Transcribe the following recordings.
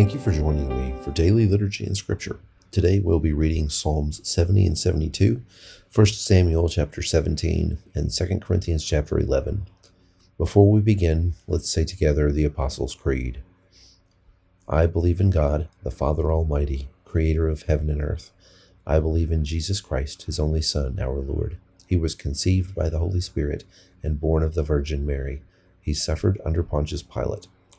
Thank you for joining me for daily liturgy and scripture. Today we'll be reading Psalms 70 and 72, 1 Samuel chapter 17, and 2 Corinthians chapter 11. Before we begin, let's say together the Apostles' Creed. I believe in God, the Father Almighty, creator of heaven and earth. I believe in Jesus Christ, his only Son, our Lord. He was conceived by the Holy Spirit and born of the Virgin Mary. He suffered under Pontius Pilate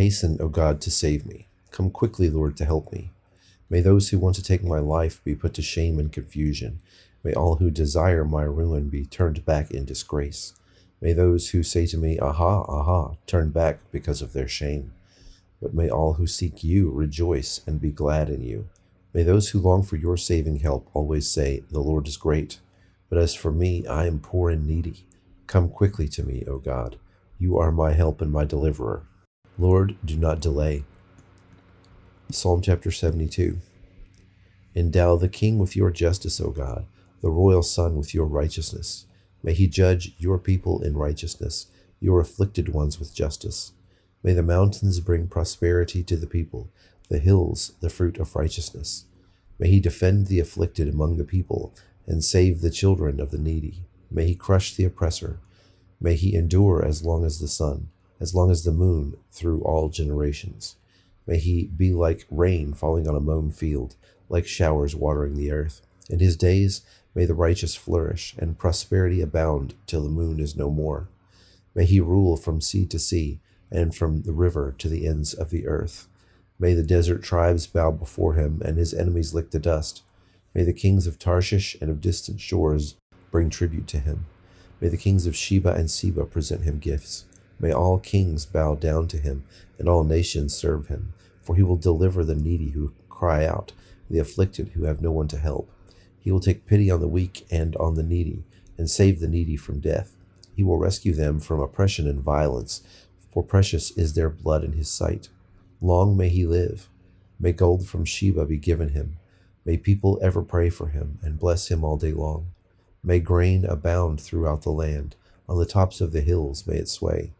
Hasten, O God, to save me. Come quickly, Lord, to help me. May those who want to take my life be put to shame and confusion. May all who desire my ruin be turned back in disgrace. May those who say to me, Aha, aha, turn back because of their shame. But may all who seek you rejoice and be glad in you. May those who long for your saving help always say, The Lord is great. But as for me, I am poor and needy. Come quickly to me, O God. You are my help and my deliverer. Lord, do not delay. Psalm chapter 72. Endow the king with your justice, O God, the royal son with your righteousness. May he judge your people in righteousness, your afflicted ones with justice. May the mountains bring prosperity to the people, the hills the fruit of righteousness. May he defend the afflicted among the people, and save the children of the needy. May he crush the oppressor. May he endure as long as the sun as long as the moon through all generations. May he be like rain falling on a mown field, like showers watering the earth. In his days may the righteous flourish, and prosperity abound till the moon is no more. May he rule from sea to sea, and from the river to the ends of the earth. May the desert tribes bow before him, and his enemies lick the dust. May the kings of Tarshish and of distant shores bring tribute to him. May the kings of Sheba and Seba present him gifts. May all kings bow down to him, and all nations serve him. For he will deliver the needy who cry out, the afflicted who have no one to help. He will take pity on the weak and on the needy, and save the needy from death. He will rescue them from oppression and violence, for precious is their blood in his sight. Long may he live. May gold from Sheba be given him. May people ever pray for him and bless him all day long. May grain abound throughout the land. On the tops of the hills may it sway.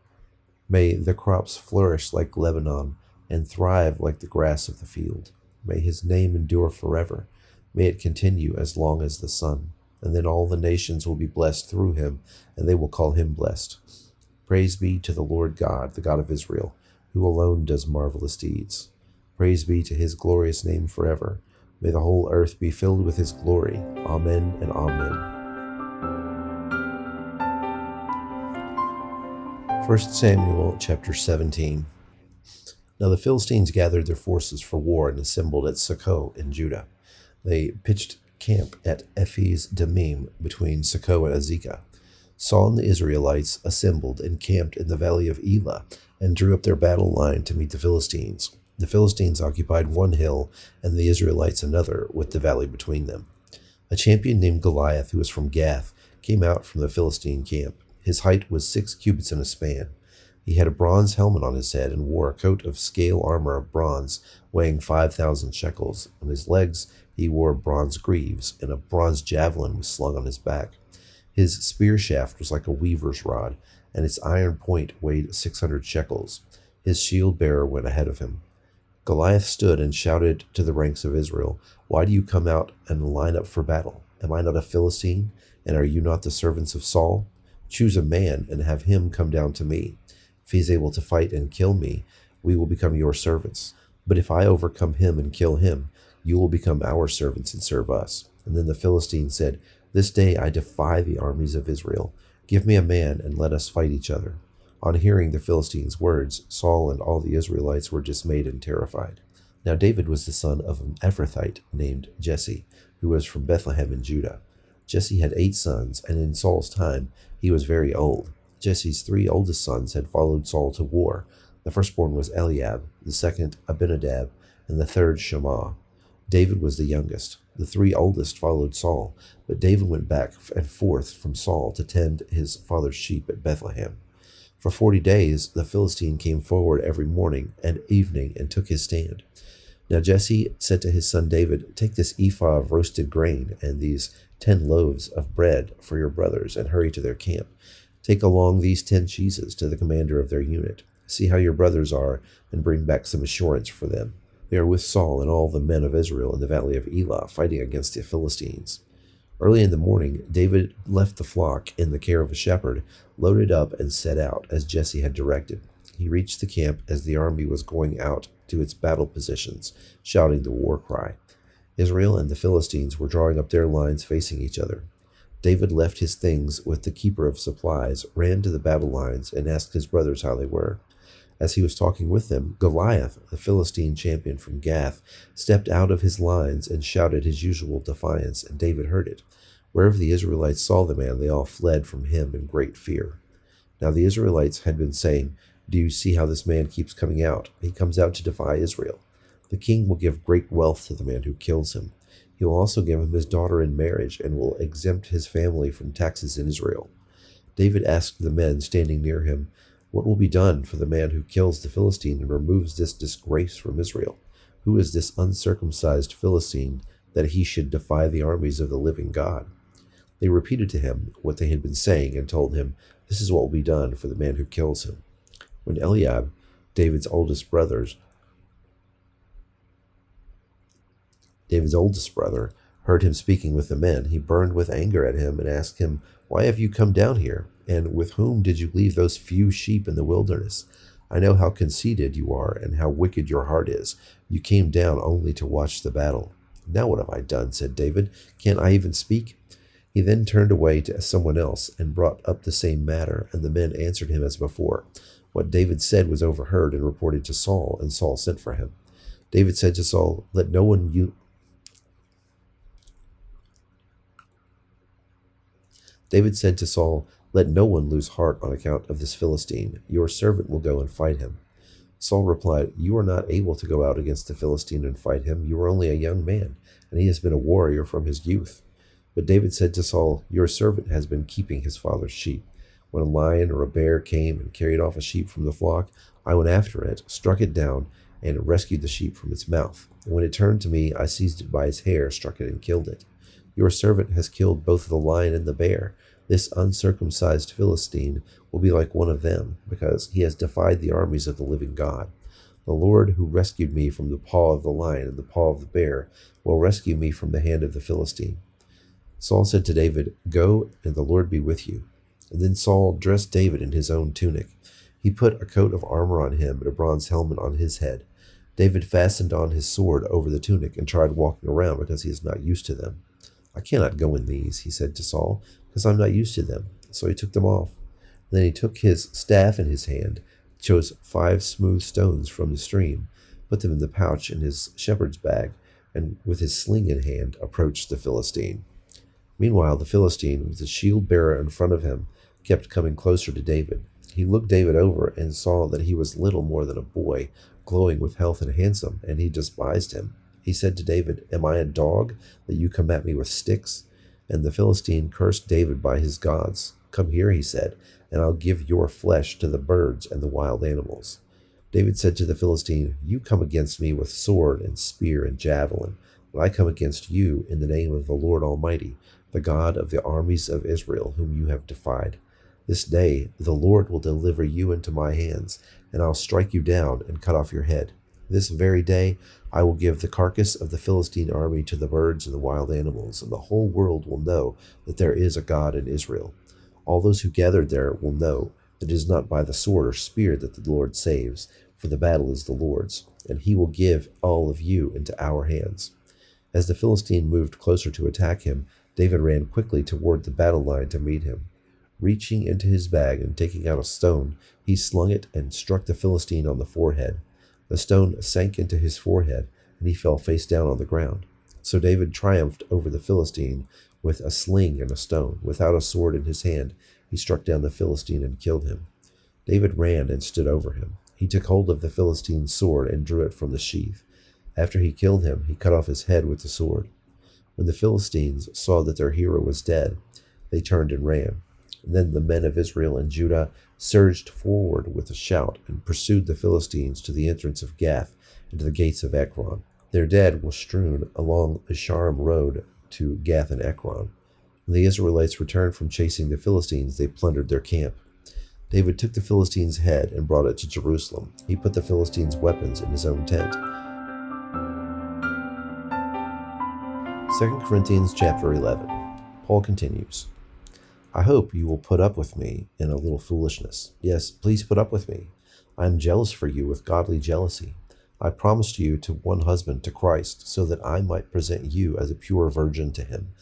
May the crops flourish like Lebanon and thrive like the grass of the field. May his name endure forever. May it continue as long as the sun. And then all the nations will be blessed through him, and they will call him blessed. Praise be to the Lord God, the God of Israel, who alone does marvelous deeds. Praise be to his glorious name forever. May the whole earth be filled with his glory. Amen and amen. 1 Samuel chapter 17. Now the Philistines gathered their forces for war and assembled at Socoh in Judah. They pitched camp at Ephes Dammim between Socoh and Azekah. Saul and the Israelites assembled and camped in the valley of Elah and drew up their battle line to meet the Philistines. The Philistines occupied one hill and the Israelites another, with the valley between them. A champion named Goliath, who was from Gath, came out from the Philistine camp. His height was six cubits and a span. He had a bronze helmet on his head and wore a coat of scale armor of bronze weighing five thousand shekels. On his legs he wore bronze greaves, and a bronze javelin was slung on his back. His spear shaft was like a weaver's rod, and its iron point weighed six hundred shekels. His shield bearer went ahead of him. Goliath stood and shouted to the ranks of Israel, Why do you come out and line up for battle? Am I not a Philistine? And are you not the servants of Saul? Choose a man and have him come down to me. If he is able to fight and kill me, we will become your servants. But if I overcome him and kill him, you will become our servants and serve us. And then the Philistine said, This day I defy the armies of Israel. Give me a man and let us fight each other. On hearing the Philistines' words, Saul and all the Israelites were dismayed and terrified. Now David was the son of an Ephrathite named Jesse, who was from Bethlehem in Judah. Jesse had eight sons, and in Saul's time he was very old. Jesse's three oldest sons had followed Saul to war. The firstborn was Eliab, the second Abinadab, and the third Shammah. David was the youngest. The three oldest followed Saul, but David went back and forth from Saul to tend his father's sheep at Bethlehem. For forty days the Philistine came forward every morning and evening and took his stand. Now Jesse said to his son David, Take this ephah of roasted grain and these ten loaves of bread for your brothers, and hurry to their camp. Take along these ten cheeses to the commander of their unit. See how your brothers are, and bring back some assurance for them. They are with Saul and all the men of Israel in the valley of Elah, fighting against the Philistines. Early in the morning, David left the flock in the care of a shepherd, loaded up, and set out, as Jesse had directed. He reached the camp as the army was going out to its battle positions, shouting the war cry. Israel and the Philistines were drawing up their lines facing each other. David left his things with the keeper of supplies, ran to the battle lines, and asked his brothers how they were. As he was talking with them, Goliath, the Philistine champion from Gath, stepped out of his lines and shouted his usual defiance, and David heard it. Wherever the Israelites saw the man, they all fled from him in great fear. Now the Israelites had been saying, Do you see how this man keeps coming out? He comes out to defy Israel. The king will give great wealth to the man who kills him. He will also give him his daughter in marriage and will exempt his family from taxes in Israel. David asked the men standing near him, What will be done for the man who kills the Philistine and removes this disgrace from Israel? Who is this uncircumcised Philistine that he should defy the armies of the living God? They repeated to him what they had been saying and told him, This is what will be done for the man who kills him. When Eliab, David's oldest brothers, David's oldest brother, heard him speaking with the men, he burned with anger at him and asked him, Why have you come down here? And with whom did you leave those few sheep in the wilderness? I know how conceited you are and how wicked your heart is. You came down only to watch the battle. Now what have I done? said David. Can't I even speak? He then turned away to someone else and brought up the same matter, and the men answered him as before. What David said was overheard and reported to Saul, and Saul sent for him. David said to Saul, Let no one you David said to Saul, Let no one lose heart on account of this Philistine. Your servant will go and fight him. Saul replied, You are not able to go out against the Philistine and fight him. You are only a young man, and he has been a warrior from his youth. But David said to Saul, Your servant has been keeping his father's sheep. When a lion or a bear came and carried off a sheep from the flock, I went after it, struck it down, and rescued the sheep from its mouth. And when it turned to me, I seized it by its hair, struck it, and killed it. Your servant has killed both the lion and the bear. This uncircumcised Philistine will be like one of them, because he has defied the armies of the living God. The Lord who rescued me from the paw of the lion and the paw of the bear will rescue me from the hand of the Philistine. Saul said to David, Go, and the Lord be with you. And then Saul dressed David in his own tunic. He put a coat of armor on him and a bronze helmet on his head. David fastened on his sword over the tunic and tried walking around because he is not used to them. I cannot go in these, he said to Saul, because I'm not used to them. So he took them off. Then he took his staff in his hand, chose five smooth stones from the stream, put them in the pouch in his shepherd's bag, and with his sling in hand approached the Philistine. Meanwhile, the Philistine, with his shield bearer in front of him, kept coming closer to David. He looked David over and saw that he was little more than a boy, glowing with health and handsome, and he despised him. He said to David, Am I a dog that you come at me with sticks? And the Philistine cursed David by his gods. Come here, he said, and I'll give your flesh to the birds and the wild animals. David said to the Philistine, You come against me with sword and spear and javelin, but I come against you in the name of the Lord Almighty, the God of the armies of Israel, whom you have defied. This day the Lord will deliver you into my hands, and I'll strike you down and cut off your head. This very day I will give the carcass of the Philistine army to the birds and the wild animals, and the whole world will know that there is a God in Israel. All those who gathered there will know that it is not by the sword or spear that the Lord saves, for the battle is the Lord's, and he will give all of you into our hands. As the Philistine moved closer to attack him, David ran quickly toward the battle line to meet him. Reaching into his bag and taking out a stone, he slung it and struck the Philistine on the forehead. The stone sank into his forehead, and he fell face down on the ground. So David triumphed over the Philistine with a sling and a stone. Without a sword in his hand, he struck down the Philistine and killed him. David ran and stood over him. He took hold of the Philistine's sword and drew it from the sheath. After he killed him, he cut off his head with the sword. When the Philistines saw that their hero was dead, they turned and ran. Then the men of Israel and Judah surged forward with a shout and pursued the Philistines to the entrance of Gath and to the gates of Ekron. Their dead were strewn along the Shaaraim road to Gath and Ekron. When the Israelites returned from chasing the Philistines, they plundered their camp. David took the Philistine's head and brought it to Jerusalem. He put the Philistines' weapons in his own tent. 2 Corinthians chapter 11. Paul continues, I hope you will put up with me in a little foolishness. Yes, please put up with me. I am jealous for you with godly jealousy. I promised you to one husband, to Christ, so that I might present you as a pure virgin to him.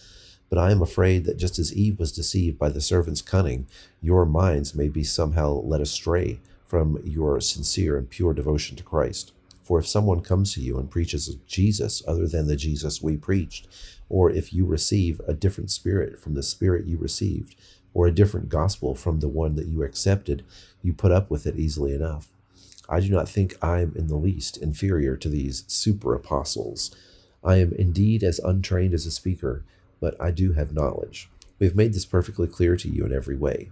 But I am afraid that just as Eve was deceived by the servant's cunning, your minds may be somehow led astray from your sincere and pure devotion to Christ. For if someone comes to you and preaches Jesus other than the Jesus we preached, or if you receive a different spirit from the spirit you received, or a different gospel from the one that you accepted, you put up with it easily enough. I do not think I am in the least inferior to these super apostles. I am indeed as untrained as a speaker but I do have knowledge. We have made this perfectly clear to you in every way.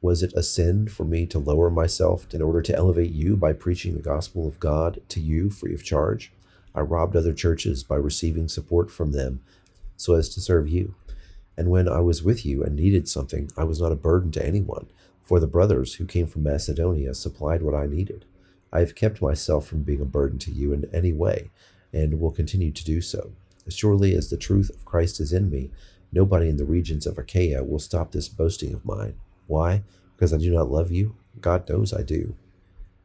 Was it a sin for me to lower myself in order to elevate you by preaching the gospel of God to you free of charge? I robbed other churches by receiving support from them so as to serve you. And when I was with you and needed something, I was not a burden to anyone, for the brothers who came from Macedonia supplied what I needed. I have kept myself from being a burden to you in any way, and will continue to do so. As surely as the truth of Christ is in me, nobody in the regions of Achaia will stop this boasting of mine. Why? Because I do not love you? God knows I do.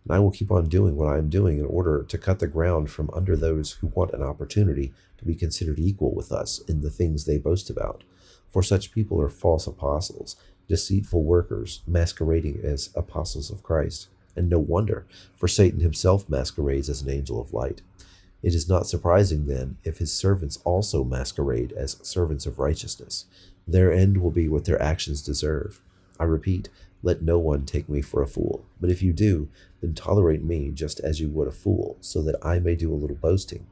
And I will keep on doing what I am doing in order to cut the ground from under those who want an opportunity to be considered equal with us in the things they boast about. For such people are false apostles, deceitful workers, masquerading as apostles of Christ. And no wonder, for Satan himself masquerades as an angel of light. It is not surprising, then, if his servants also masquerade as servants of righteousness. Their end will be what their actions deserve. I repeat, let no one take me for a fool. But if you do, then tolerate me just as you would a fool, so that I may do a little boasting.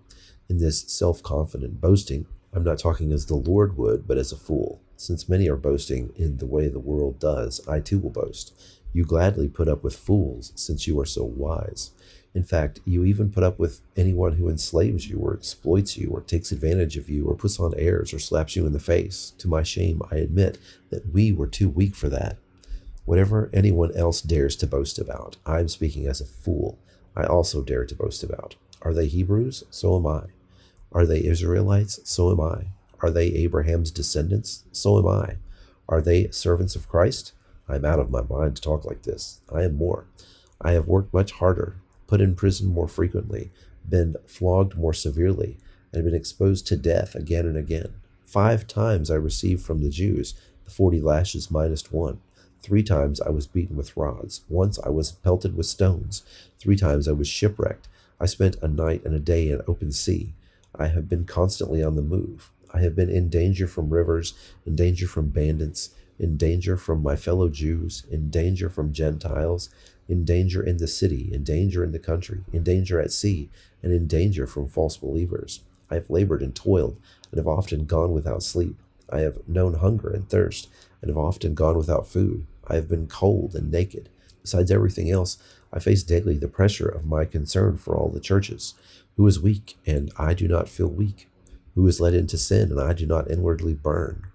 In this self confident boasting, I'm not talking as the Lord would, but as a fool. Since many are boasting in the way the world does, I too will boast. You gladly put up with fools, since you are so wise. In fact, you even put up with anyone who enslaves you or exploits you or takes advantage of you or puts on airs or slaps you in the face. To my shame, I admit that we were too weak for that. Whatever anyone else dares to boast about, I am speaking as a fool. I also dare to boast about. Are they Hebrews? So am I. Are they Israelites? So am I. Are they Abraham's descendants? So am I. Are they servants of Christ? I am out of my mind to talk like this. I am more. I have worked much harder put in prison more frequently, been flogged more severely, and been exposed to death again and again. Five times I received from the Jews the forty lashes minus one. Three times I was beaten with rods. Once I was pelted with stones. Three times I was shipwrecked. I spent a night and a day in open sea. I have been constantly on the move. I have been in danger from rivers, in danger from bandits, in danger from my fellow Jews, in danger from Gentiles, in danger in the city, in danger in the country, in danger at sea, and in danger from false believers. I have labored and toiled, and have often gone without sleep. I have known hunger and thirst, and have often gone without food. I have been cold and naked. Besides everything else, I face daily the pressure of my concern for all the churches. Who is weak, and I do not feel weak? Who is led into sin, and I do not inwardly burn?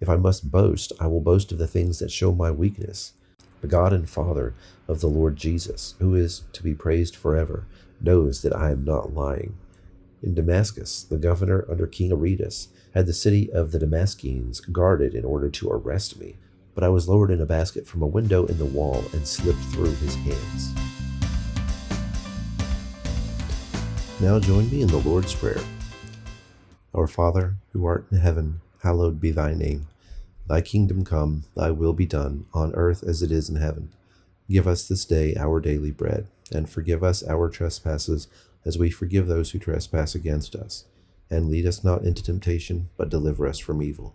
If I must boast, I will boast of the things that show my weakness. The God and Father of the Lord Jesus, who is to be praised forever, knows that I am not lying. In Damascus, the governor under King Aretas had the city of the Damascenes guarded in order to arrest me, but I was lowered in a basket from a window in the wall and slipped through his hands. Now join me in the Lord's Prayer. Our Father, who art in heaven, hallowed be thy name. Thy kingdom come, thy will be done, on earth as it is in heaven. Give us this day our daily bread, and forgive us our trespasses, as we forgive those who trespass against us. And lead us not into temptation, but deliver us from evil.